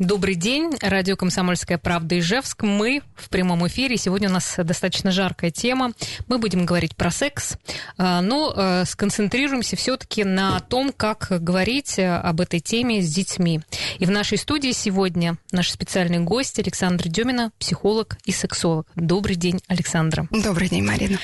Добрый день. Радио «Комсомольская правда» Ижевск. Мы в прямом эфире. Сегодня у нас достаточно жаркая тема. Мы будем говорить про секс, а, но э, сконцентрируемся все-таки на том, как говорить э, об этой теме с детьми. И в нашей студии сегодня наш специальный гость Александр Демина, психолог и сексолог. Добрый день, Александра. Добрый день, Марина.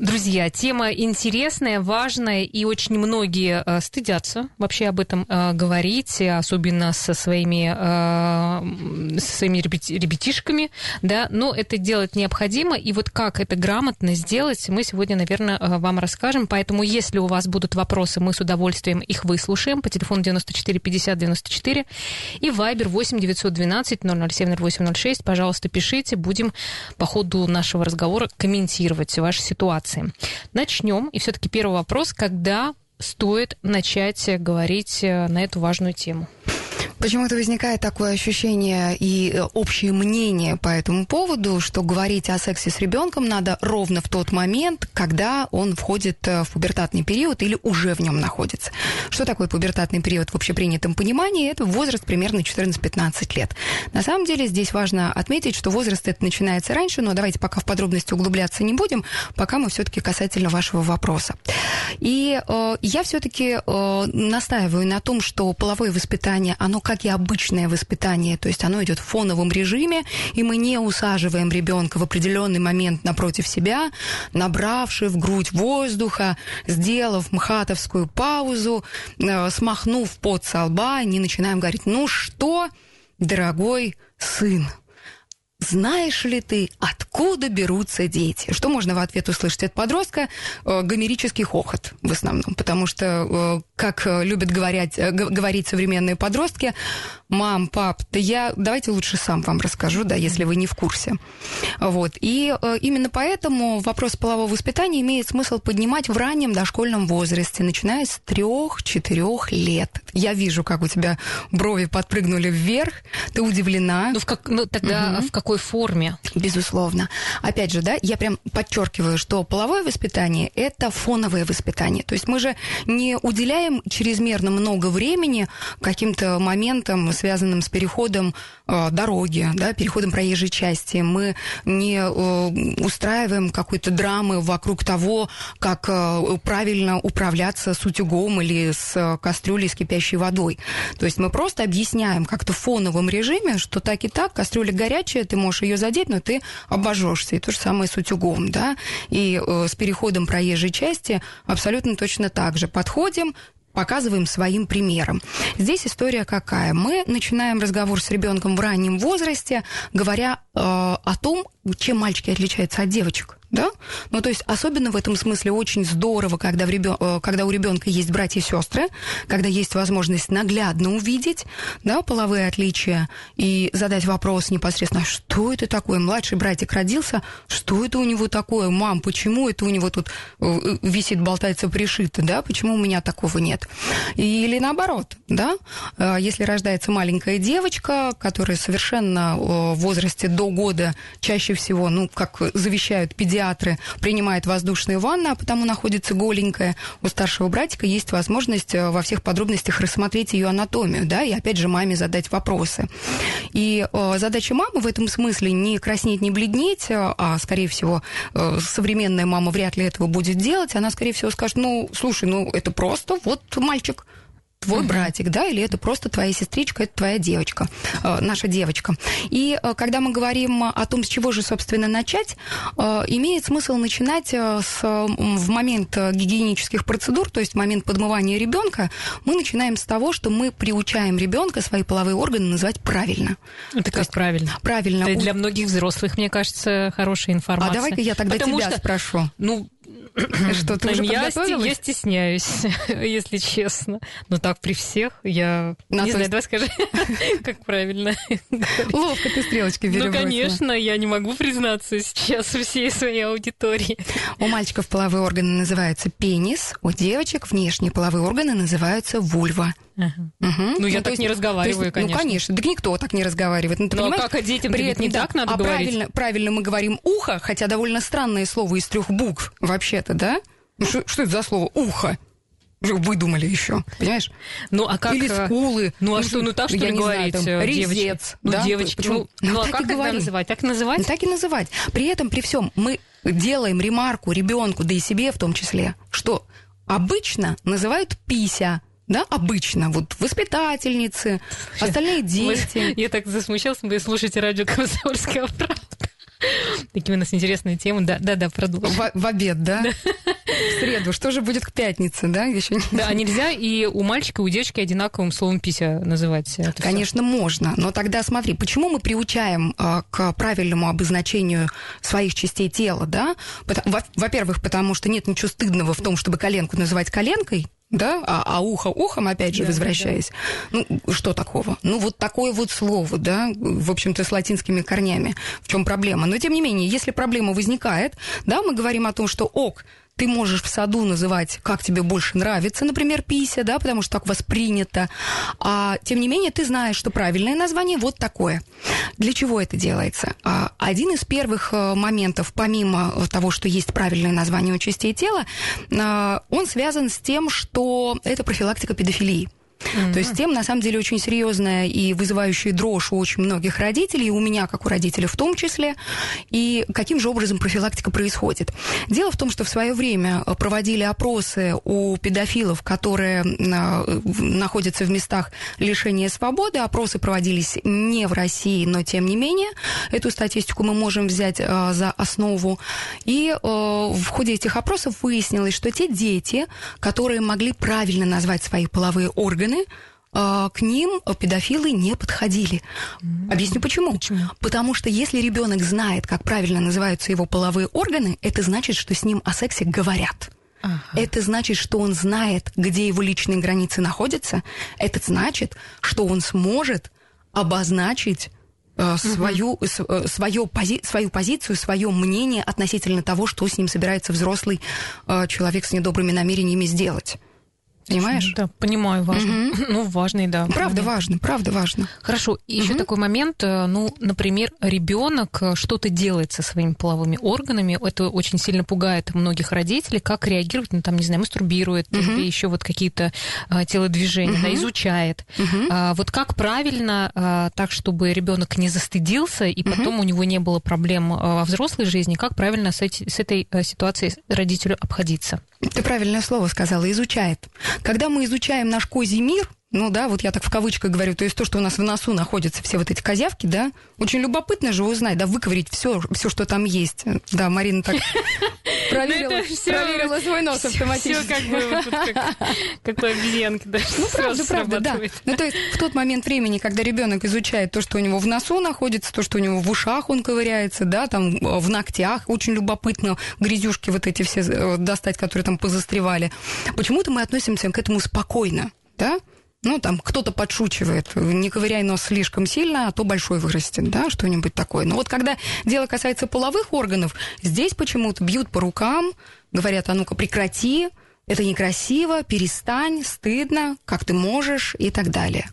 Друзья, тема интересная, важная, и очень многие э, стыдятся вообще об этом э, говорить, особенно со своими, э, со своими ребятишками, да, но это делать необходимо, и вот как это грамотно сделать, мы сегодня, наверное, вам расскажем, поэтому если у вас будут вопросы, мы с удовольствием их выслушаем по телефону 94 50 94 и Viber 8 912 007 0806, пожалуйста, пишите, будем по ходу нашего разговора комментировать ваши ситуации ситуации. Начнем. И все-таки первый вопрос, когда стоит начать говорить э, на эту важную тему? Почему-то возникает такое ощущение и э, общее мнение по этому поводу, что говорить о сексе с ребенком надо ровно в тот момент, когда он входит э, в пубертатный период или уже в нем находится. Что такое пубертатный период в общепринятом понимании? Это возраст примерно 14-15 лет. На самом деле здесь важно отметить, что возраст это начинается раньше, но давайте пока в подробности углубляться не будем, пока мы все-таки касательно вашего вопроса. И э, я все-таки э, настаиваю на том, что половое воспитание, оно как и обычное воспитание, то есть оно идет в фоновом режиме, и мы не усаживаем ребенка в определенный момент напротив себя, набравши в грудь воздуха, сделав мхатовскую паузу, э, смахнув под со лба, не начинаем говорить, ну что, дорогой сын, знаешь ли ты, откуда берутся дети? Что можно в ответ услышать от подростка? Э, гомерический хохот в основном, потому что, э, как любят говорить, э, говорить современные подростки, мам, пап, да я, давайте лучше сам вам расскажу, да, если вы не в курсе. Вот. И именно поэтому вопрос полового воспитания имеет смысл поднимать в раннем дошкольном возрасте, начиная с трех-четырех лет. Я вижу, как у тебя брови подпрыгнули вверх, ты удивлена. Ну, в как, ну тогда угу. в какой форме? Безусловно. Опять же, да, я прям подчеркиваю, что половое воспитание – это фоновое воспитание. То есть мы же не уделяем чрезмерно много времени каким-то моментам, связанным с переходом э, дороги, да, переходом проезжей части. Мы не э, устраиваем какой-то драмы вокруг того, как э, правильно управляться с утюгом или с кастрюлей с кипящей водой. То есть мы просто объясняем как-то в фоновом режиме, что так и так, кастрюля горячая, ты можешь ее задеть, но ты обожжешься. И то же самое с утюгом, да. И э, с переходом проезжей части абсолютно точно так же. Подходим, показываем своим примером. Здесь история какая? Мы начинаем разговор с ребенком в раннем возрасте, говоря э, о том, чем мальчики отличаются от девочек да? Ну, то есть, особенно в этом смысле очень здорово, когда, в ребен... Э, когда у ребенка есть братья и сестры, когда есть возможность наглядно увидеть, да, половые отличия и задать вопрос непосредственно, что это такое? Младший братик родился, что это у него такое? Мам, почему это у него тут э, висит, болтается, пришито, да? Почему у меня такого нет? Или наоборот, да? Э, если рождается маленькая девочка, которая совершенно в возрасте до года чаще всего, ну, как завещают педиатры, педиатры принимает воздушные ванны, а потому находится голенькая. У старшего братика есть возможность э, во всех подробностях рассмотреть ее анатомию, да, и опять же маме задать вопросы. И э, задача мамы в этом смысле не краснеть, не бледнеть, э, а, скорее всего, э, современная мама вряд ли этого будет делать. Она, скорее всего, скажет, ну, слушай, ну, это просто вот мальчик твой угу. братик, да, или это просто твоя сестричка, это твоя девочка, э, наша девочка. И э, когда мы говорим о том, с чего же, собственно, начать, э, имеет смысл начинать э, с, в момент гигиенических процедур, то есть в момент подмывания ребенка, мы начинаем с того, что мы приучаем ребенка свои половые органы называть правильно. Это как правильно? Правильно. Это для многих взрослых, мне кажется, хорошая информация. А давай-ка я тогда Потому тебя что, спрошу. Ну, Что, ты уже я, я стесняюсь, если честно. Но так при всех я... На не знаю, давай скажи, как правильно. Ловко ты стрелочки Ну, конечно, я не могу признаться сейчас всей своей аудитории. У мальчиков половые органы называются пенис, у девочек внешние половые органы называются вульва. Ага. Угу. Ну, я ну, так есть, не разговариваю, есть, конечно. Ну, конечно. Так никто так не разговаривает. Ну, ты ну, а как о детям При этом, не да, так надо а говорить? Правильно, правильно мы говорим «ухо», хотя довольно странное слово из трех букв вообще-то, да? Ну, что, что это за слово «ухо»? выдумали еще, понимаешь? Ну а как? Или э, скулы. Ну а что, ну так что ли говорить? Знаю, там, резец. Ну, да? девочки. Почему? Ну, ну а как тогда называть? Так называть? Так и называть. При этом, при всем, мы делаем ремарку ребенку, да и себе в том числе, что обычно называют пися, да, обычно, вот воспитательницы, остальные дети. Я так засмущался, вы слушаете радио «Комсомольская правда». Такие у нас интересные темы. Да, да, да, продолжим. В, в обед, да? да? В среду. Что же будет к пятнице, да? Еще не... Да, а нельзя и у мальчика, и у девочки одинаковым словом пися называть. Это Конечно, все. можно. Но тогда смотри, почему мы приучаем э, к правильному обозначению своих частей тела, да? Во-первых, потому что нет ничего стыдного в том, чтобы коленку называть коленкой, да, а, а ухо ухом, опять же, да, возвращаясь. Да. Ну, что такого? Ну, вот такое вот слово, да, в общем-то, с латинскими корнями. В чем проблема? Но, тем не менее, если проблема возникает, да, мы говорим о том, что ок, ты можешь в саду называть, как тебе больше нравится, например, пися, да, потому что так воспринято. А тем не менее, ты знаешь, что правильное название вот такое. Для чего это делается? А, один из первых э, моментов, помимо того, что есть правильное название у частей тела, а, он связан с тем, что это профилактика педофилии. Mm-hmm. То есть тема, на самом деле, очень серьезная и вызывающая дрожь у очень многих родителей, и у меня, как у родителей в том числе. И каким же образом профилактика происходит? Дело в том, что в свое время проводили опросы у педофилов, которые а, находятся в местах лишения свободы. Опросы проводились не в России, но тем не менее. Эту статистику мы можем взять а, за основу. И а, в ходе этих опросов выяснилось, что те дети, которые могли правильно назвать свои половые органы, органы, а, к ним педофилы не подходили. Mm-hmm. Объясню почему. почему. Потому что если ребенок знает, как правильно называются его половые органы, это значит, что с ним о сексе говорят. Ага. Это значит, что он знает, где его личные границы находятся. Это значит, что он сможет обозначить э, свою, угу. с, свою, пози, свою позицию, свое мнение относительно того, что с ним собирается взрослый э, человек с недобрыми намерениями сделать. Понимаешь? Да, понимаю, важно. Угу. Ну, важно, да. Правда важно, правда важно. Хорошо. И угу. еще такой момент, э, ну, например, ребенок э, что-то делает со своими половыми органами, это очень сильно пугает многих родителей, как реагировать, ну, там, не знаю, мастурбирует угу. или еще вот какие-то а, телодвижения, угу. да, изучает. Угу. А, вот как правильно, а, так, чтобы ребенок не застыдился, и потом угу. у него не было проблем во взрослой жизни, как правильно с, эти, с этой ситуацией родителю обходиться? Ты правильное слово сказала, изучает. Когда мы изучаем наш козий мир, ну да, вот я так в кавычках говорю, то есть то, что у нас в носу находятся все вот эти козявки, да, очень любопытно же узнать, да, выковырить все, все, что там есть. Да, Марина так проверила, проверила свой нос автоматически. Все как бы как у обезьянки, да. Ну, правда, правда, да. Ну, то есть в тот момент времени, когда ребенок изучает то, что у него в носу находится, то, что у него в ушах он ковыряется, да, там в ногтях, очень любопытно грязюшки вот эти все э, достать, которые там позастревали. Почему-то мы относимся к этому спокойно, да? Ну, там, кто-то подшучивает, не ковыряй нос слишком сильно, а то большой вырастет, да, что-нибудь такое. Но вот когда дело касается половых органов, здесь почему-то бьют по рукам, говорят, а ну-ка прекрати, это некрасиво, перестань, стыдно, как ты можешь и так далее.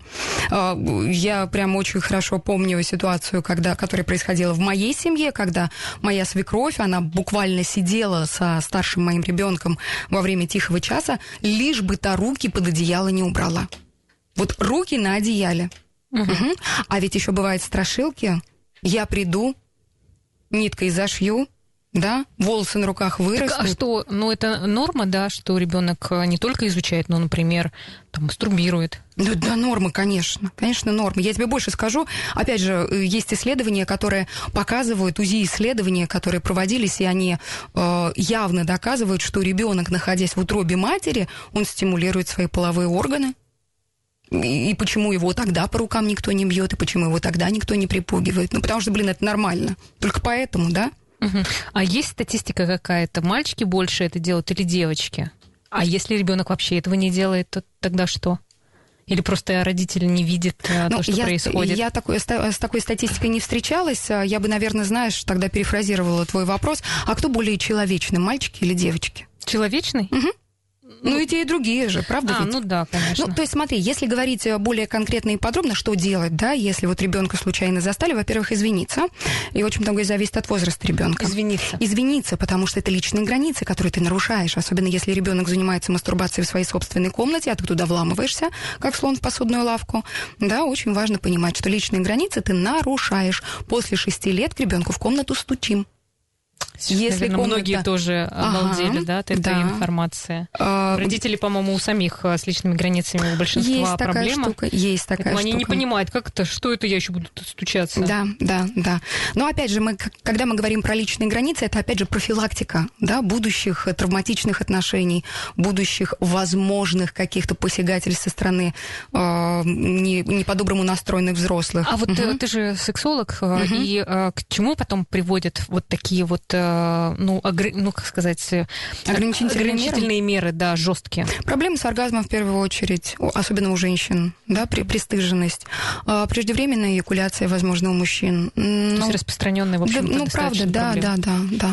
А, я прям очень хорошо помню ситуацию, когда, которая происходила в моей семье, когда моя свекровь, она буквально сидела со старшим моим ребенком во время тихого часа, лишь бы та руки под одеяло не убрала. Вот руки на одеяле. Угу. Угу. А ведь еще бывают страшилки. Я приду, ниткой зашью, да, волосы на руках вырастут. Так, а что, ну это норма, да, что ребенок э, не только изучает, но, например, там мастурбирует? Ну да, норма, конечно, конечно, норма. Я тебе больше скажу, опять же, э, есть исследования, которые показывают, УЗИ-исследования, которые проводились, и они э, явно доказывают, что ребенок, находясь в утробе матери, он стимулирует свои половые органы, и, почему его тогда по рукам никто не бьет, и почему его тогда никто не припугивает. Ну, потому что, блин, это нормально. Только поэтому, да? Угу. А есть статистика какая-то? Мальчики больше это делают или девочки? А если ребенок вообще этого не делает, то тогда что? Или просто родители не видят а, ну, то, что я, происходит? Я такой, с такой статистикой не встречалась. А, я бы, наверное, знаешь, тогда перефразировала твой вопрос. А кто более человечный, мальчики или девочки? Человечный? Угу. Ну, и те, и другие же, правда А, ведь? ну да, конечно. Ну, то есть смотри, если говорить более конкретно и подробно, что делать, да, если вот ребенка случайно застали, во-первых, извиниться, и очень многое зависит от возраста ребенка. Извиниться. Извиниться, потому что это личные границы, которые ты нарушаешь, особенно если ребенок занимается мастурбацией в своей собственной комнате, а ты туда вламываешься, как слон в посудную лавку. Да, очень важно понимать, что личные границы ты нарушаешь. После шести лет к ребенку в комнату стучим. Если комната- многие тоже Ага, обалдели, да, от этой да. информации. А, Родители, по-моему, у самих а, с личными границами у большинства есть такая проблема. штука, есть такая Поэтому они не штука. понимают, как это, что это я еще буду тут стучаться. Да, да, да. Но опять же, мы, когда мы говорим про личные границы, это опять же профилактика да, будущих э, травматичных отношений, будущих возможных каких-то посягательств со стороны э, не, не по-доброму настроенных взрослых. А вот Мгм. э, ты же сексолог, э, Мгм. и э, к чему потом приводят вот такие вот, э, ну, огр- ну как сказать, э, Ограничительные ограничительные меры, да, жесткие. Проблемы с оргазмом в первую очередь, особенно у женщин, да, при, пристыженность, А, преждевременная эякуляция, возможно, у мужчин. То Ну, есть распространенная, в да, общем ну, правда, да, да, да, да.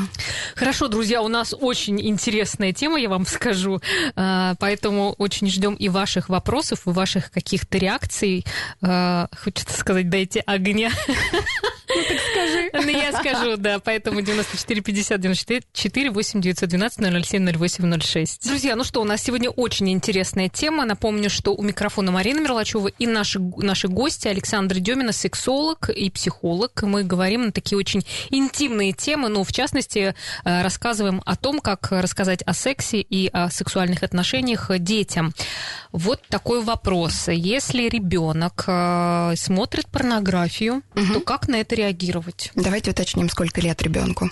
Хорошо, друзья, у нас очень интересная тема, я вам скажу. А, Поэтому очень ждем и ваших вопросов, и ваших каких-то реакций. А, Хочется сказать, дайте огня. Ну так скажи. Ну я скажу, да. Поэтому 94 50 94 8 912 007 08 06. Друзья, ну что, у нас сегодня очень интересная тема. Напомню, что у микрофона Марина Мерлачева и наши, наши гости Александр Демина, сексолог и психолог. Мы говорим на такие очень интимные темы, но в частности э, рассказываем о том, как рассказать о сексе и о сексуальных отношениях детям. Вот такой вопрос. Если ребенок э, смотрит порнографию, то как на это реагировать? Давайте уточним, сколько лет ребенку.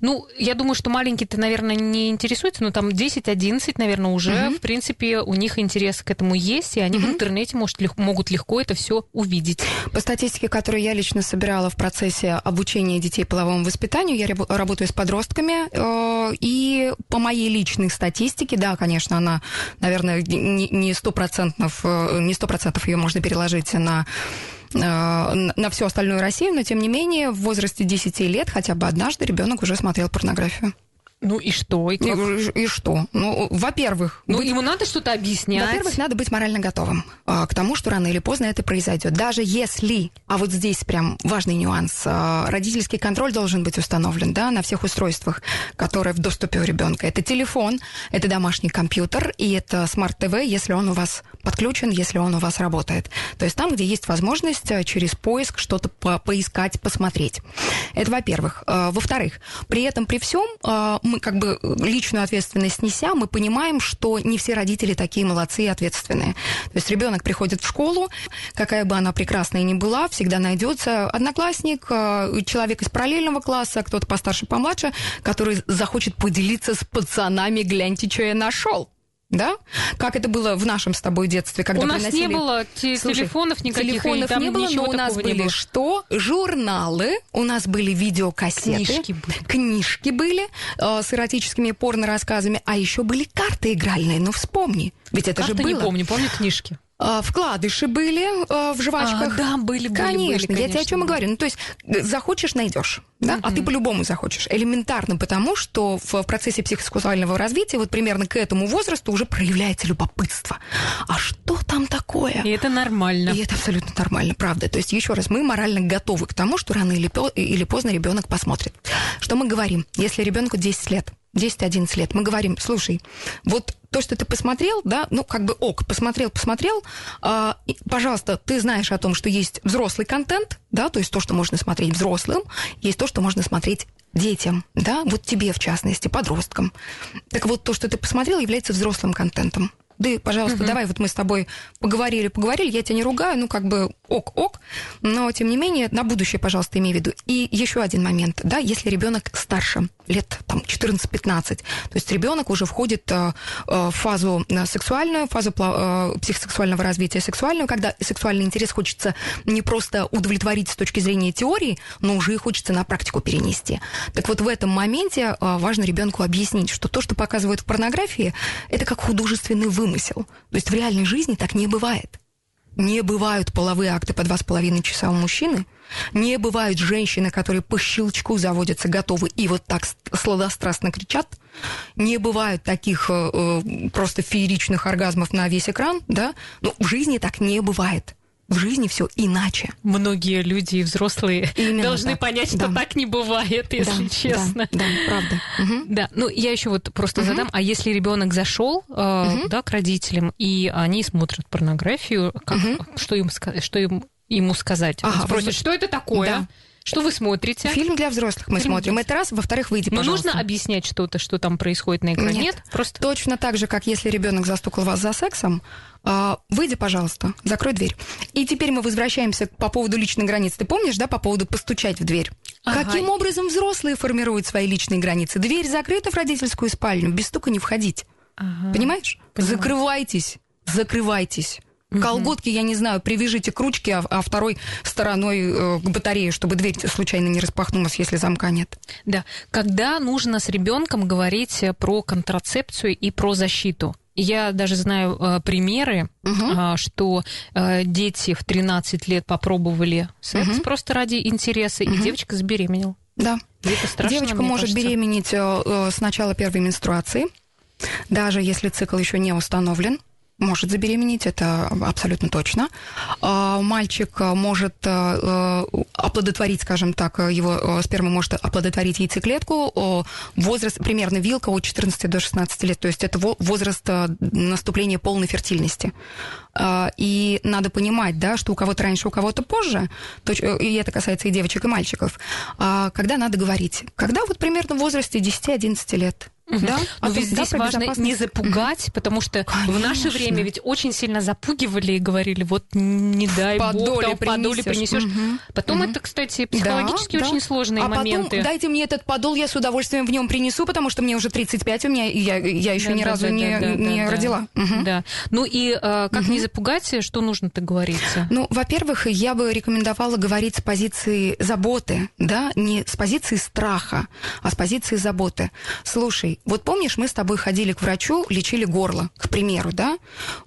Ну, я думаю, что маленькие-то, наверное, не интересуются, но там 10-11, наверное, уже, в принципе, у них интерес к этому есть, и они в интернете может, лег- могут легко это все увидеть. По статистике, которую я лично собирала в процессе обучения детей половому воспитанию, я рабо- работаю с подростками, э, и по моей личной статистике, да, конечно, она, наверное, не сто процентов, э, не сто процентов ее можно переложить на э, на на всю остальную Россию, но тем не менее в возрасте 10 лет хотя бы однажды ребенок уже смотрел порнографию. Ну и что? И И, как? и что? Ну, во-первых, Ну, быть- ему надо что-то объяснять. во-первых, надо быть морально готовым а, к тому, что рано или поздно это произойдет. Даже если, а вот здесь прям важный нюанс, а, родительский контроль должен быть установлен да, на всех устройствах, которые в доступе у ребенка. Это телефон, это домашний компьютер и это смарт-ТВ, если он у вас подключен, если он у вас работает. То есть там, где есть возможность а, через поиск что-то по- поискать, посмотреть. Это во-первых. А, Во-вторых, при этом, при всем, а, мы как бы личную ответственность неся, мы понимаем, что не все родители такие молодцы и ответственные. То есть ребенок приходит в школу, какая бы она прекрасная ни была, всегда найдется одноклассник, а, человек из параллельного класса, кто-то постарше, помладше, который захочет поделиться с пацанами, гляньте, что я нашел. Да? Как это было в нашем с тобой детстве, когда у нас не приносили- было те- Слушай, телефонов никаких, телефонов не было, но у нас не были что? Журналы, у нас были видеокассеты. Книжки были. Книжки были э, с эротическими порно-рассказами, а еще были карты игральные. Ну, вспомни. Ведь это Карты же было. не помню, помню книжки. А, вкладыши были э, в жвачках. А, да, были, были, Конечно, были, я тебе о чем и говорю. Ну, то есть э, захочешь, найдешь. Да? А ты по-любому захочешь. Элементарно потому, что в, процессе психосексуального развития вот примерно к этому возрасту уже проявляется любопытство. А что там такое? И это нормально. И это абсолютно нормально, правда. То есть, еще раз, мы морально готовы к тому, что рано или, или поздно ребенок посмотрит. Что мы говорим? Если ребенку 10 лет, 10-11 лет, мы говорим, слушай, вот то, что ты посмотрел, да, ну, как бы ок, посмотрел, посмотрел, а, и, пожалуйста, ты знаешь о том, что есть взрослый контент, да, то есть то, что можно смотреть взрослым, есть то, что можно смотреть детям, да, вот тебе в частности, подросткам. Так вот, то, что ты посмотрел, является взрослым контентом. Да, пожалуйста, давай, вот мы с тобой поговорили, поговорили, я тебя не ругаю, ну, как бы ок-ок, но, тем не менее, на будущее, пожалуйста, имей в виду. И еще один момент, да, если ребенок старше, лет там 14-15, то есть ребенок уже входит э, э, в фазу э, сексуальную, фазу э, психосексуального развития сексуальную, когда сексуальный интерес хочется не просто удовлетворить с точки зрения теории, но уже и хочется на практику перенести. Так вот, в этом моменте э, важно ребенку объяснить, что то, что показывают в порнографии, это как художественный вымысел. То есть в реальной жизни так не бывает. Не бывают половые акты по два с половиной часа у мужчины. Не бывают женщины, которые по щелчку заводятся, готовы и вот так сладострастно кричат. Не бывает таких э, э, просто фееричных оргазмов на весь экран, да? Но в жизни так не бывает в жизни все иначе. Многие люди и взрослые Именно должны так. понять, что да. так не бывает, если да, честно. Да, да правда. Угу. Да, ну я еще вот просто угу. задам, а если ребенок зашел э, угу. да, к родителям и они смотрят порнографию, как, угу. что им что им ему сказать? Ага, спросят, вы... что это такое? Да. Что вы смотрите? Фильм для взрослых мы Фильм смотрим. Это раз. Во-вторых, выйди, Но нужно объяснять что-то, что там происходит на экране? Нет. Нет? Просто... Точно так же, как если ребенок застукал вас за сексом, а, выйди, пожалуйста, закрой дверь. И теперь мы возвращаемся по поводу личной границы. Ты помнишь, да, по поводу постучать в дверь? Ага. Каким образом взрослые формируют свои личные границы? Дверь закрыта в родительскую спальню, без стука не входить. Ага. Понимаешь? Понимаю. Закрывайтесь, закрывайтесь. Угу. Колготки, я не знаю, привяжите к ручке, а, а второй стороной э, к батарее, чтобы дверь случайно не распахнулась, если замка нет. Да. Когда нужно с ребенком говорить про контрацепцию и про защиту? Я даже знаю э, примеры, угу. э, что э, дети в 13 лет попробовали секс угу. просто ради интереса, угу. и девочка забеременела. Да. это страшно, Девочка может кажется. беременеть э, э, с начала первой менструации, даже если цикл еще не установлен может забеременеть, это абсолютно точно. А, мальчик может э, оплодотворить, скажем так, его э, сперма может оплодотворить яйцеклетку. Возраст примерно вилка от 14 до 16 лет, то есть это возраст э, наступления полной фертильности. А, и надо понимать, да, что у кого-то раньше, у кого-то позже, и это касается и девочек, и мальчиков, а, когда надо говорить. Когда вот примерно в возрасте 10-11 лет. Да? А Но ведь здесь важно не запугать, потому что Конечно. в наше время ведь очень сильно запугивали и говорили, вот не дай подоле бог, там, подоле принесешь. Угу. Потом угу. это, кстати, психологически да, очень да. сложные а моменты. Потом дайте мне этот подол, я с удовольствием в нем принесу, потому что мне уже 35, у меня я, я еще да, ни да, разу да, не, да, не да, родила. Угу. Да. Ну и э, как угу. не запугать, что нужно-то говорить? Ну, во-первых, я бы рекомендовала говорить с позиции заботы, да, не с позиции страха, а с позиции заботы. Слушай, вот помнишь, мы с тобой ходили к врачу, лечили горло, к примеру, да?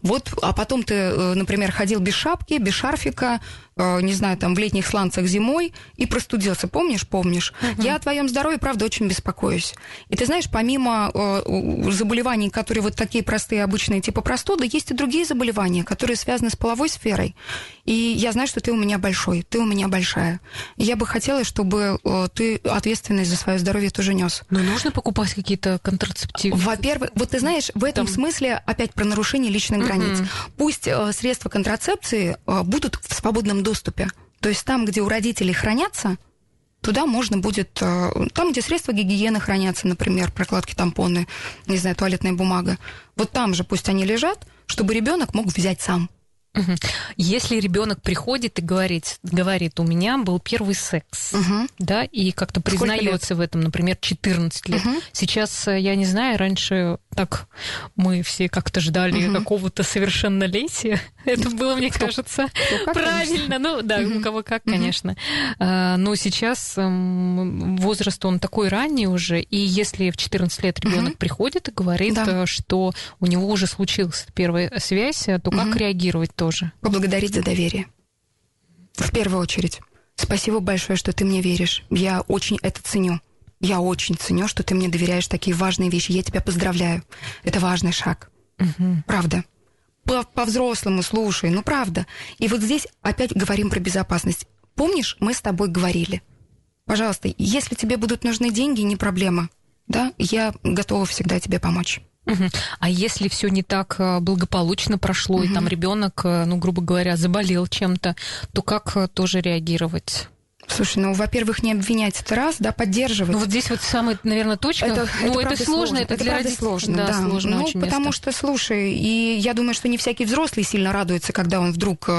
Вот, а потом ты, э, например, ходил без шапки, без шарфика, не знаю, там в летних сланцах зимой и простудился. Помнишь? Помнишь? Угу. Я о твоем здоровье, правда, очень беспокоюсь. И ты знаешь, помимо э, заболеваний, которые вот такие простые, обычные, типа простуды, есть и другие заболевания, которые связаны с половой сферой. И я знаю, что ты у меня большой, ты у меня большая. Я бы хотела, чтобы э, ты ответственность за свое здоровье тоже нес. Но нужно покупать какие-то контрацептивы? Во-первых, вот ты знаешь, в этом Там... смысле опять про нарушение личных угу. границ. Пусть э, средства контрацепции э, будут в свободном доступе. То есть там, где у родителей хранятся, туда можно будет, э, там, где средства гигиены хранятся, например, прокладки, тампоны, не знаю, туалетная бумага, вот там же пусть они лежат, чтобы ребенок мог взять сам. Если ребенок приходит и говорит, говорит, у меня был первый секс, угу. да, и как-то признается в этом, например, 14 лет. Угу. Сейчас, э, я не знаю, раньше так мы все как-то ждали угу. какого-то совершеннолетия. Это было, мне Кто? кажется, Кто правильно. Конечно. Ну да, угу. у кого как, конечно. Угу. Но сейчас эм, возраст он такой ранний уже, и если в 14 лет ребенок приходит и говорит, да. Э, что у него уже случилась первая связь, то угу. как реагировать? Тоже. Поблагодарить за доверие. В первую очередь. Спасибо большое, что ты мне веришь. Я очень это ценю. Я очень ценю, что ты мне доверяешь такие важные вещи. Я тебя поздравляю. Это важный шаг. Угу. Правда. По-взрослому, слушай, ну правда. И вот здесь опять говорим про безопасность. Помнишь, мы с тобой говорили? Пожалуйста, если тебе будут нужны деньги, не проблема. Да, я готова всегда тебе помочь. А если все не так э, благополучно прошло, угу. и там ребенок, э, ну, грубо говоря, заболел чем-то, то как э, тоже реагировать? Слушай, ну, во-первых, не обвинять это раз, да, поддерживать. Ну, вот здесь вот самая, наверное, точка. Это, ну, это, это сложно, это, это для родителей сложно, да, да. сложно ну, очень потому место. что, слушай, и я думаю, что не всякий взрослый сильно радуется, когда он вдруг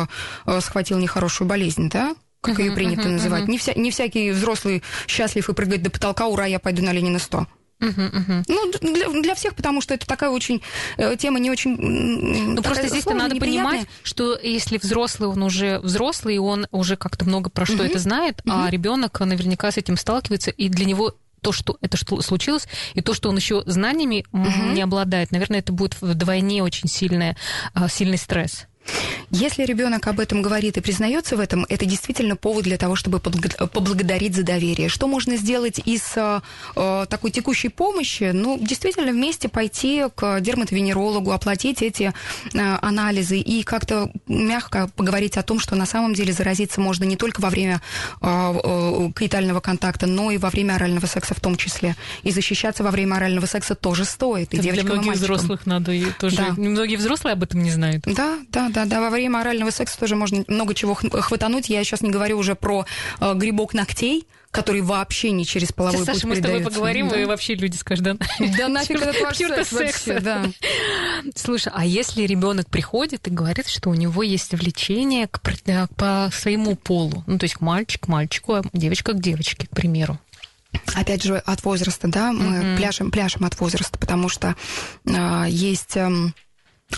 схватил нехорошую болезнь, да, как uh-huh, ее принято uh-huh, называть. Uh-huh. Не, вся, не всякий взрослый счастлив и прыгает до потолка, ура, я пойду на Ленина 100. Uh-huh, uh-huh. Ну, для, для всех, потому что это такая очень э, тема не очень. Ну, просто здесь надо понимать, что если взрослый, он уже взрослый, и он уже как-то много про что uh-huh. это знает, uh-huh. а ребенок наверняка с этим сталкивается, и для него то, что это что случилось, и то, что он еще знаниями uh-huh. не обладает, наверное, это будет вдвойне очень сильный, а, сильный стресс. Если ребенок об этом говорит и признается в этом, это действительно повод для того, чтобы поблагодарить за доверие. Что можно сделать из э, э, такой текущей помощи? Ну, действительно, вместе пойти к дерматовенерологу, оплатить эти э, анализы и как-то мягко поговорить о том, что на самом деле заразиться можно не только во время э, э, каитального контакта, но и во время орального секса в том числе. И защищаться во время орального секса тоже стоит. И для многих взрослых надо и тоже. Да. Многие взрослые об этом не знают. Да, да, да, да. Во время орального секса тоже можно много чего хватануть. Я сейчас не говорю уже про э, грибок ногтей, который вообще не через половой Сейчас, путь Саша, мы с тобой поговорим, да. и вообще люди скажут, да, да нафиг этот ваш секс вообще, да. Слушай, а если ребенок приходит и говорит, что у него есть влечение к, э, по своему полу, ну, то есть мальчик к мальчику, а девочка к девочке, к примеру, Опять же, от возраста, да, мы mm-hmm. пляшем, пляшем от возраста, потому что э, есть э,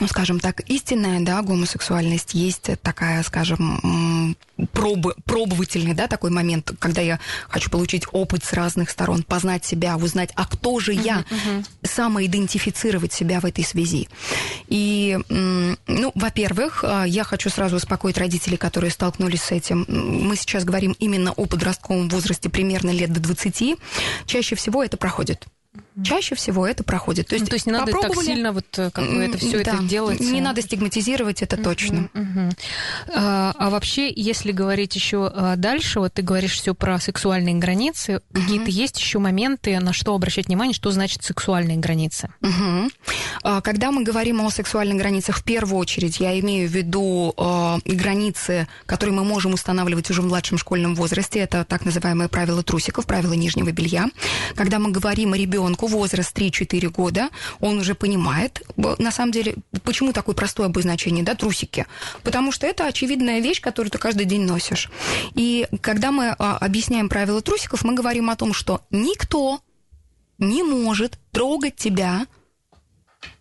ну, скажем так, истинная, да, гомосексуальность, есть такая, скажем, пробы, пробовательный, да, такой момент, когда я хочу получить опыт с разных сторон, познать себя, узнать, а кто же я, uh-huh, uh-huh. самоидентифицировать себя в этой связи. И, ну, во-первых, а, я хочу сразу успокоить родителей, которые столкнулись с этим. Мы сейчас говорим именно о подростковом возрасте примерно лет до 20. Чаще всего это проходит. Чаще всего это проходит. То есть, ну, то есть не надо так сильно вот как бы это все да, это делать. Не надо стигматизировать, это точно. Uh-huh, А, а вообще, если говорить еще а, дальше, вот ты говоришь все про сексуальные границы, uh-huh. какие-то есть еще моменты, на что обращать внимание, что значит сексуальные границы? Uh-huh. Когда мы говорим о сексуальных границах, в первую очередь я имею в виду э, границы, которые мы можем устанавливать уже в младшем школьном возрасте. Это так называемые правила трусиков, правила нижнего белья. Когда мы говорим о ребенке ребенку возраст 3-4 года, он уже понимает, на самом деле, почему такое простое обозначение, да, трусики? Потому что это очевидная вещь, которую ты каждый день носишь. И когда мы а, объясняем правила трусиков, мы говорим о том, что никто не может трогать тебя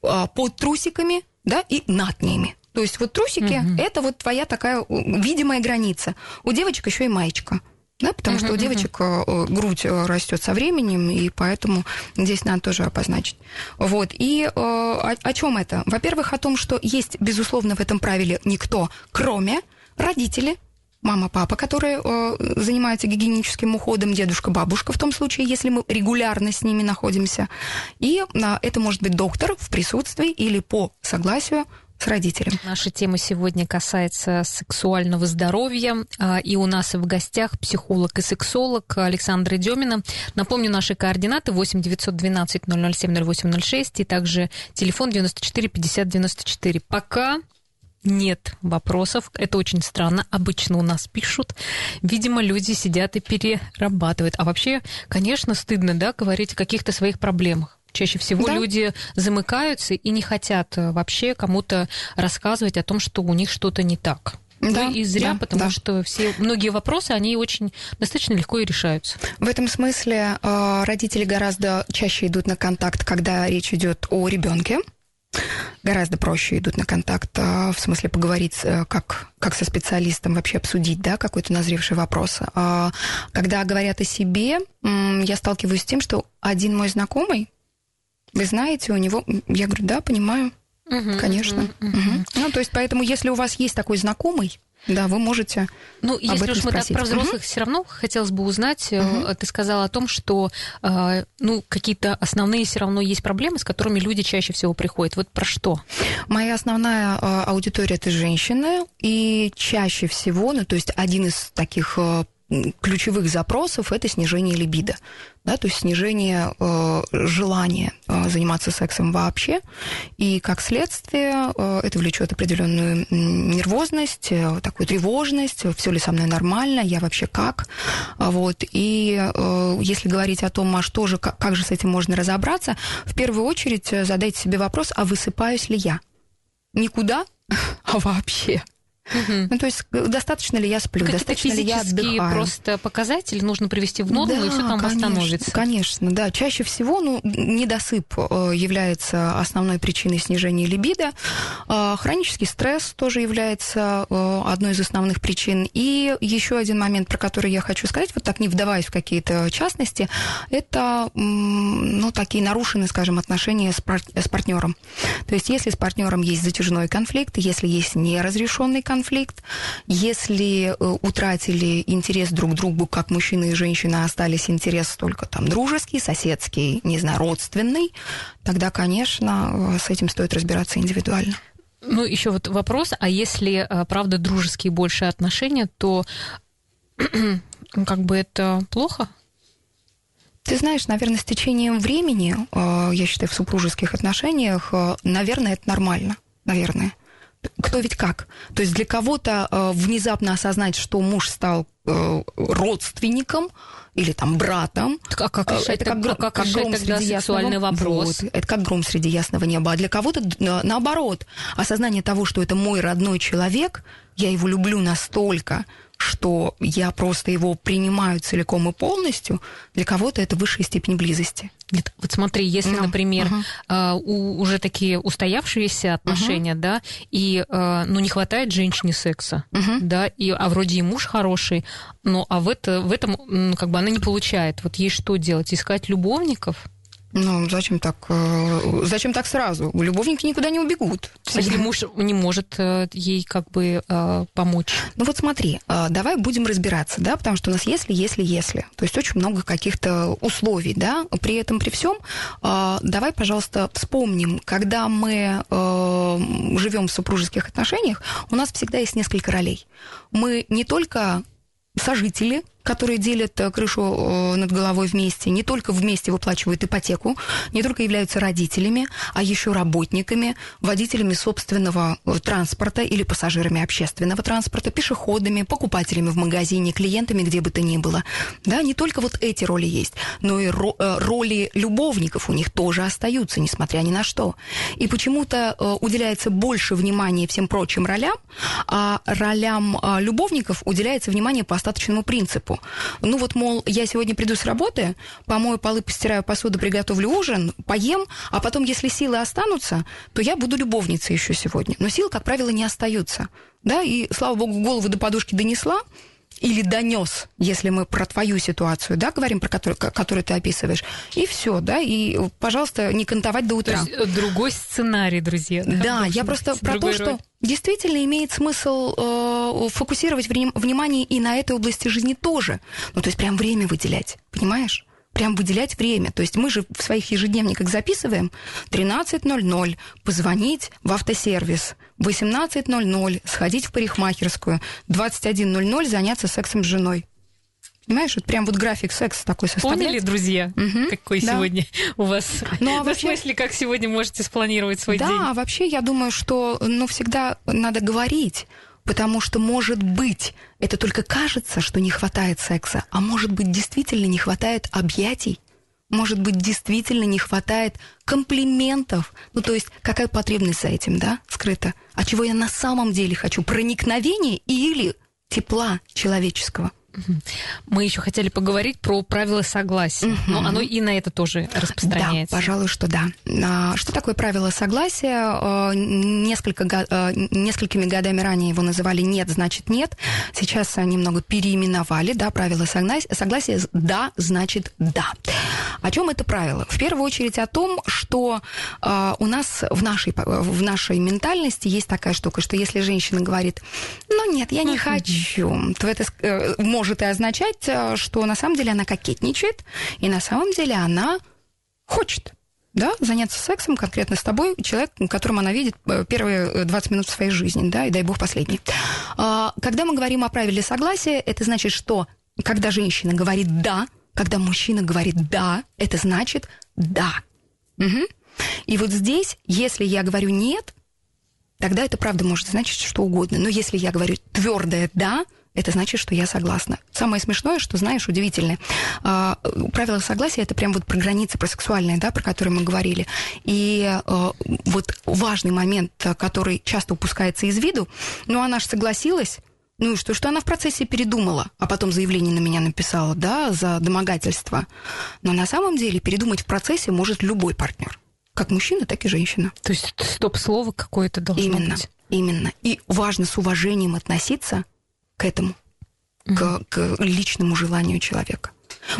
а, под трусиками, да, и над ними. То есть вот трусики угу. это вот твоя такая видимая граница. У девочек еще и маечка да, потому uh-huh, что у девочек uh-huh. грудь э, растет со временем, и поэтому здесь надо тоже обозначить. Вот. И о, о чем это? Во-первых, о том, что есть, безусловно, в этом правиле никто, кроме родителей, мама, папа, которые э, занимаются гигиеническим уходом, дедушка, бабушка, в том случае, если мы регулярно с ними находимся. И э, это может быть доктор в присутствии или по согласию с родителем. Наша тема сегодня касается сексуального здоровья, а, и у нас в гостях психолог и сексолог Александра Демина. Напомню, наши координаты 8 912 007 0806 и также телефон 94 50 94. Пока нет вопросов. Это очень странно. Обычно у нас пишут. Видимо, люди сидят и перерабатывают. А вообще, конечно, стыдно, да, говорить о каких-то своих проблемах. Чаще всего да. люди замыкаются и не хотят э, вообще кому-то рассказывать о том, что у них что-то не так. Да, ну и зря, да, потому да. что все многие вопросы, они очень достаточно легко и решаются. В этом смысле э, родители гораздо чаще идут на контакт, когда речь идет о ребенке. Гораздо проще идут на контакт, э, в смысле поговорить как, как со специалистом, вообще обсудить да, какой-то назревший вопрос. А когда говорят о себе, я сталкиваюсь с тем, что один мой знакомый, вы знаете, у него... Я говорю, да, понимаю, угу, конечно. Угу, угу. Ну, то есть, поэтому, если у вас есть такой знакомый, да, вы можете. Ну, если об этом уж мы спросить. так про взрослых, угу. все равно хотелось бы узнать. Угу. Ты сказала о том, что э, ну, какие-то основные все равно есть проблемы, с которыми люди чаще всего приходят. Вот про что? Моя основная аудитория это женщины, и чаще всего, ну, то есть один из таких ключевых запросов это снижение либидо, да, то есть снижение э, желания э, заниматься сексом вообще, и как следствие э, это влечет определенную нервозность, э, такую тревожность, все ли со мной нормально, я вообще как, вот, и э, если говорить о том, а что же, как, как же с этим можно разобраться, в первую очередь задайте себе вопрос, а высыпаюсь ли я? Никуда, а вообще. Угу. Ну, то есть достаточно ли я сплю, достаточно ли я отдыхаю. просто показатели нужно привести в норму, да, и все там конечно, восстановится. Конечно, да. Чаще всего ну, недосып э, является основной причиной снижения либидо. Э, хронический стресс тоже является э, одной из основных причин. И еще один момент, про который я хочу сказать, вот так не вдаваясь в какие-то частности, это ну, такие нарушенные, скажем, отношения с, пар- с партнером. То есть если с партнером есть затяжной конфликт, если есть неразрешенный конфликт, конфликт. Если э, утратили интерес друг к другу, как мужчина и женщина, остались интерес только там дружеский, соседский, не знаю, родственный, тогда, конечно, э, с этим стоит разбираться индивидуально. Ну, еще вот вопрос, а если, э, правда, дружеские больше отношения, то как бы это плохо? Ты знаешь, наверное, с течением времени, я считаю, в супружеских отношениях, наверное, это нормально, наверное кто ведь как. То есть для кого-то э, внезапно осознать, что муж стал э, родственником или там братом. А как э, решать, это как, а как, как гром среди ясного вопрос? Вот, это как гром среди ясного неба. А для кого-то э, наоборот. Осознание того, что это мой родной человек, я его люблю настолько, что я просто его принимаю целиком и полностью, для кого-то это высшая степень близости. Вот смотри, если, no. Ну, например, uh-huh. у, уже такие устоявшиеся отношения, uh-huh. да, и а, ну не хватает женщине секса, uh-huh. да, и а вроде и муж хороший, но а в это в этом как бы она не получает. Вот ей что делать? Искать любовников? Ну, зачем так? Э, зачем так сразу? Любовники никуда не убегут. Если муж не может э, ей как бы э, помочь? Ну вот смотри, давай будем разбираться, да, потому что у нас если, если, если. То есть очень много каких-то условий, да. При этом, при всем, давай, пожалуйста, вспомним, когда мы живем в супружеских отношениях, у нас всегда есть несколько ролей. Мы не только сожители, которые делят э, крышу э, над головой вместе, не только вместе выплачивают ипотеку, не только являются родителями, а еще работниками, водителями собственного э, транспорта или пассажирами общественного транспорта, пешеходами, покупателями в магазине, клиентами где бы то ни было. Да, не только вот эти роли есть, но и роли любовников у них тоже остаются, несмотря ни на что. И почему-то уделяется больше внимания всем прочим ролям, а ролям любовников уделяется внимание по остаточному принципу. Ну вот, мол, я сегодня приду с работы, помою полы, постираю посуду, приготовлю ужин, поем, а потом, если силы останутся, то я буду любовницей еще сегодня. Но силы, как правило, не остаются. Да, и, слава богу, голову до подушки донесла, или донес, если мы про твою ситуацию, да, говорим, про которую, которую ты описываешь, и все, да, и, пожалуйста, не кантовать до утра. То есть другой сценарий, друзья. Да, да я просто про то, роль. что действительно имеет смысл э, фокусировать внимание и на этой области жизни тоже. Ну, то есть прям время выделять, понимаешь? Прям выделять время. То есть мы же в своих ежедневниках записываем 13.00 позвонить в автосервис, 18.00 сходить в парикмахерскую, 21.00 заняться сексом с женой. Понимаешь, вот прям вот график секса такой составлять. Поняли, друзья, угу, какой да. сегодня у вас? Ну, а вообще... В смысле, как сегодня можете спланировать свой да, день? Да, вообще я думаю, что ну, всегда надо говорить, потому что, может быть, это только кажется, что не хватает секса, а может быть, действительно не хватает объятий, может быть, действительно не хватает комплиментов. Ну, то есть, какая потребность за этим, да, скрыта? А чего я на самом деле хочу? Проникновение или тепла человеческого? Мы еще хотели поговорить про правила согласия, угу. но оно и на это тоже распространяется. Да, пожалуй, что да. А, что такое правило согласия? А, несколько, а, несколькими годами ранее его называли «нет, значит нет». Сейчас немного переименовали, да, правило согласия «да, значит да». О чем это правило? В первую очередь о том, что у нас в нашей, в нашей ментальности есть такая штука, что если женщина говорит «ну нет, я не хочу», то это э, может может и означать, э, что на самом деле она кокетничает, и на самом деле она хочет да, заняться сексом конкретно с тобой, человек, которым она видит э, первые 20 э, минут своей жизни, да, и дай бог последний. А, когда мы говорим о правиле согласия, это значит, что когда женщина говорит «да», когда мужчина говорит «да», это значит «да». Угу. И вот здесь, если я говорю «нет», тогда это правда может значить что угодно. Но если я говорю твердое «да», это значит, что я согласна. Самое смешное, что, знаешь, удивительное, э, правило согласия это прям вот про границы, про сексуальные, да, про которые мы говорили. И э, вот важный момент, который часто упускается из виду, ну, она же согласилась, ну и что, что она в процессе передумала, а потом заявление на меня написала, да, за домогательство. Но на самом деле передумать в процессе может любой партнер. Как мужчина, так и женщина. То есть стоп-слово какое-то должно именно, быть. Именно. И важно с уважением относиться к этому, к, к личному желанию человека.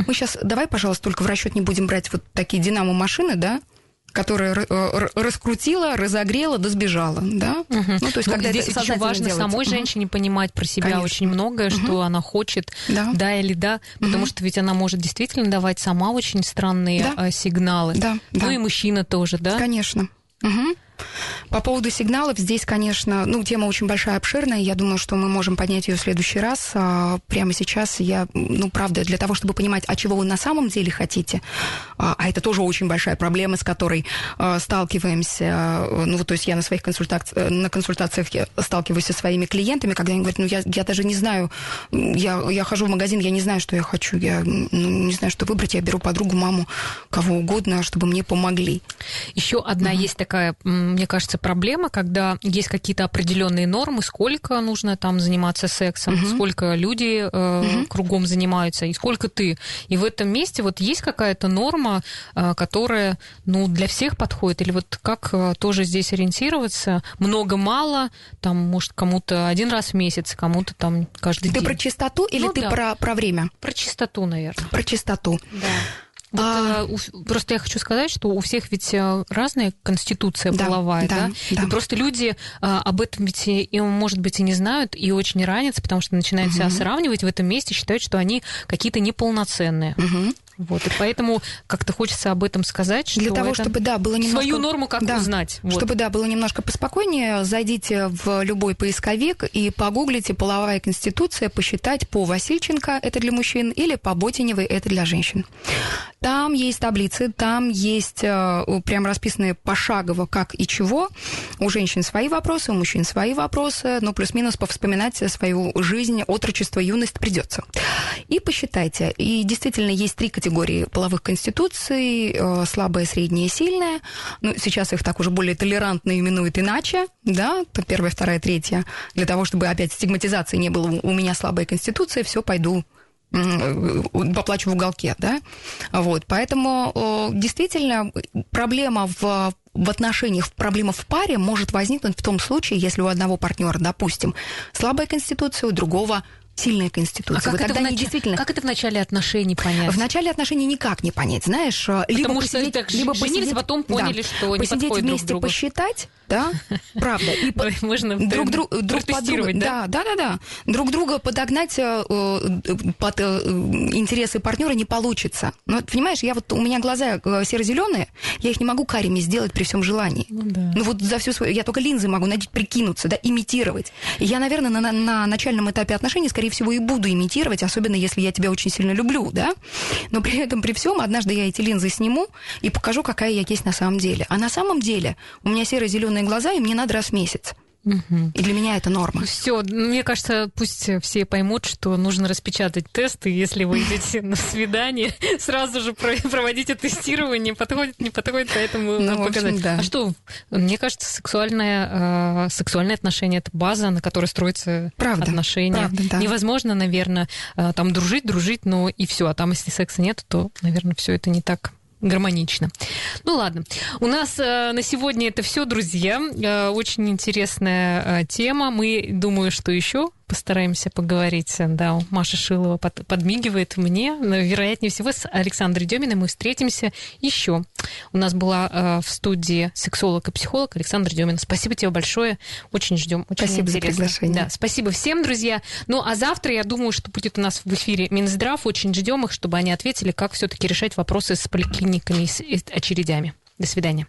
Мы сейчас, давай, пожалуйста, только в расчет не будем брать вот такие динамо-машины, да, которая э, раскрутила, разогрела, да сбежала, да? Угу. Ну, то есть, ну, когда здесь это еще важно делается. самой женщине понимать про себя Конечно. очень многое, угу. что она хочет, да, да или да, потому угу. что ведь она может действительно давать сама очень странные да. А, сигналы. Да, ну да. и мужчина тоже, да? Конечно. Угу. По поводу сигналов, здесь, конечно, ну, тема очень большая, обширная. Я думаю, что мы можем поднять ее в следующий раз. А прямо сейчас я, ну, правда, для того, чтобы понимать, а чего вы на самом деле хотите, а, а это тоже очень большая проблема, с которой а, сталкиваемся. Ну, вот, то есть я на своих консультациях, на консультациях сталкиваюсь со своими клиентами, когда они говорят, ну, я, я даже не знаю, я, я хожу в магазин, я не знаю, что я хочу, я ну, не знаю, что выбрать, я беру подругу, маму, кого угодно, чтобы мне помогли. Еще одна mm-hmm. есть такая мне кажется, проблема, когда есть какие-то определенные нормы, сколько нужно там заниматься сексом, угу. сколько люди э, угу. кругом занимаются, и сколько ты. И в этом месте вот есть какая-то норма, э, которая, ну, для всех подходит, или вот как э, тоже здесь ориентироваться? Много-мало, там, может, кому-то один раз в месяц, кому-то там каждый ты день. Ты про чистоту или ну, ты да. про, про время? Про чистоту, наверное. Про чистоту. Да. Вот, а... у, просто я хочу сказать, что у всех ведь э, разная конституция да, половая, да, да? да? И просто люди а, об этом ведь, и, может быть, и не знают, и очень ранятся, потому что начинают угу. себя сравнивать в этом месте, считают, что они какие-то неполноценные. Угу. Вот, и поэтому как-то хочется об этом сказать, что Для того, чтобы, да, было немножко... Свою норму как да, узнать. Вот. Чтобы, да, было немножко поспокойнее, зайдите в любой поисковик и погуглите «Половая конституция», посчитать по Васильченко, это для мужчин, или по Ботиневой, это для женщин. Там есть таблицы, там есть э, прям расписанные пошагово как и чего. У женщин свои вопросы, у мужчин свои вопросы, но плюс-минус повспоминать свою жизнь, отрочество, юность придется. И посчитайте. И действительно есть три категории половых конституций, э, слабая, средняя сильная. Ну, сейчас их так уже более толерантно именуют иначе, да, первая, вторая, третья. Для того, чтобы опять стигматизации не было, у меня слабая конституция, все, пойду поплачу в уголке, да, вот, поэтому действительно проблема в в отношениях, проблема в паре может возникнуть в том случае, если у одного партнера, допустим, слабая конституция, у другого сильная конституция. А как, это тогда в нач... действительно... как это в начале отношений понять? В начале отношений никак не понять, знаешь. Потому либо что посидеть, так либо женились, посидеть, потом поняли, да, что посидеть не вместе, друг другу. посчитать, да, правда. И Можно друг, друг, друг подруга, да? Да, да, да. Друг друга подогнать э, под э, интересы партнера не получится. Но, понимаешь, я вот, у меня глаза э, серо-зеленые, я их не могу карими сделать при всем желании. Ну, да. ну вот за всю свою... Я только линзы могу надеть, прикинуться, да, имитировать. Я, наверное, на, на начальном этапе отношений, скорее всего, и буду имитировать, особенно если я тебя очень сильно люблю, да. Но при этом, при всем, однажды я эти линзы сниму и покажу, какая я есть на самом деле. А на самом деле у меня серо-зеленые глаза, и мне надо раз в месяц. Угу. И для меня это норма. Все, мне кажется, пусть все поймут, что нужно распечатать тесты, если вы идете на свидание, сразу же проводите тестирование, подходит, не подходит, поэтому ну, показать. Общем, да. А что, мне кажется, сексуальное, э, сексуальное отношение это база, на которой строятся правда, отношения. Правда, да. Невозможно, наверное, э, там дружить, дружить, но и все. А там, если секса нет, то, наверное, все это не так гармонично. Ну ладно. У нас э, на сегодня это все, друзья. Э, очень интересная э, тема. Мы думаю, что еще постараемся поговорить. Да, Маша Шилова под, подмигивает мне. Но, вероятнее всего, с Александрой Деминой мы встретимся еще. У нас была э, в студии сексолог и психолог Александр Демин. Спасибо тебе большое. Очень ждем. Очень спасибо интересно. за приглашение. Да, спасибо всем, друзья. Ну, а завтра, я думаю, что будет у нас в эфире Минздрав. Очень ждем их, чтобы они ответили, как все-таки решать вопросы с поликлиниками и с очередями. До свидания.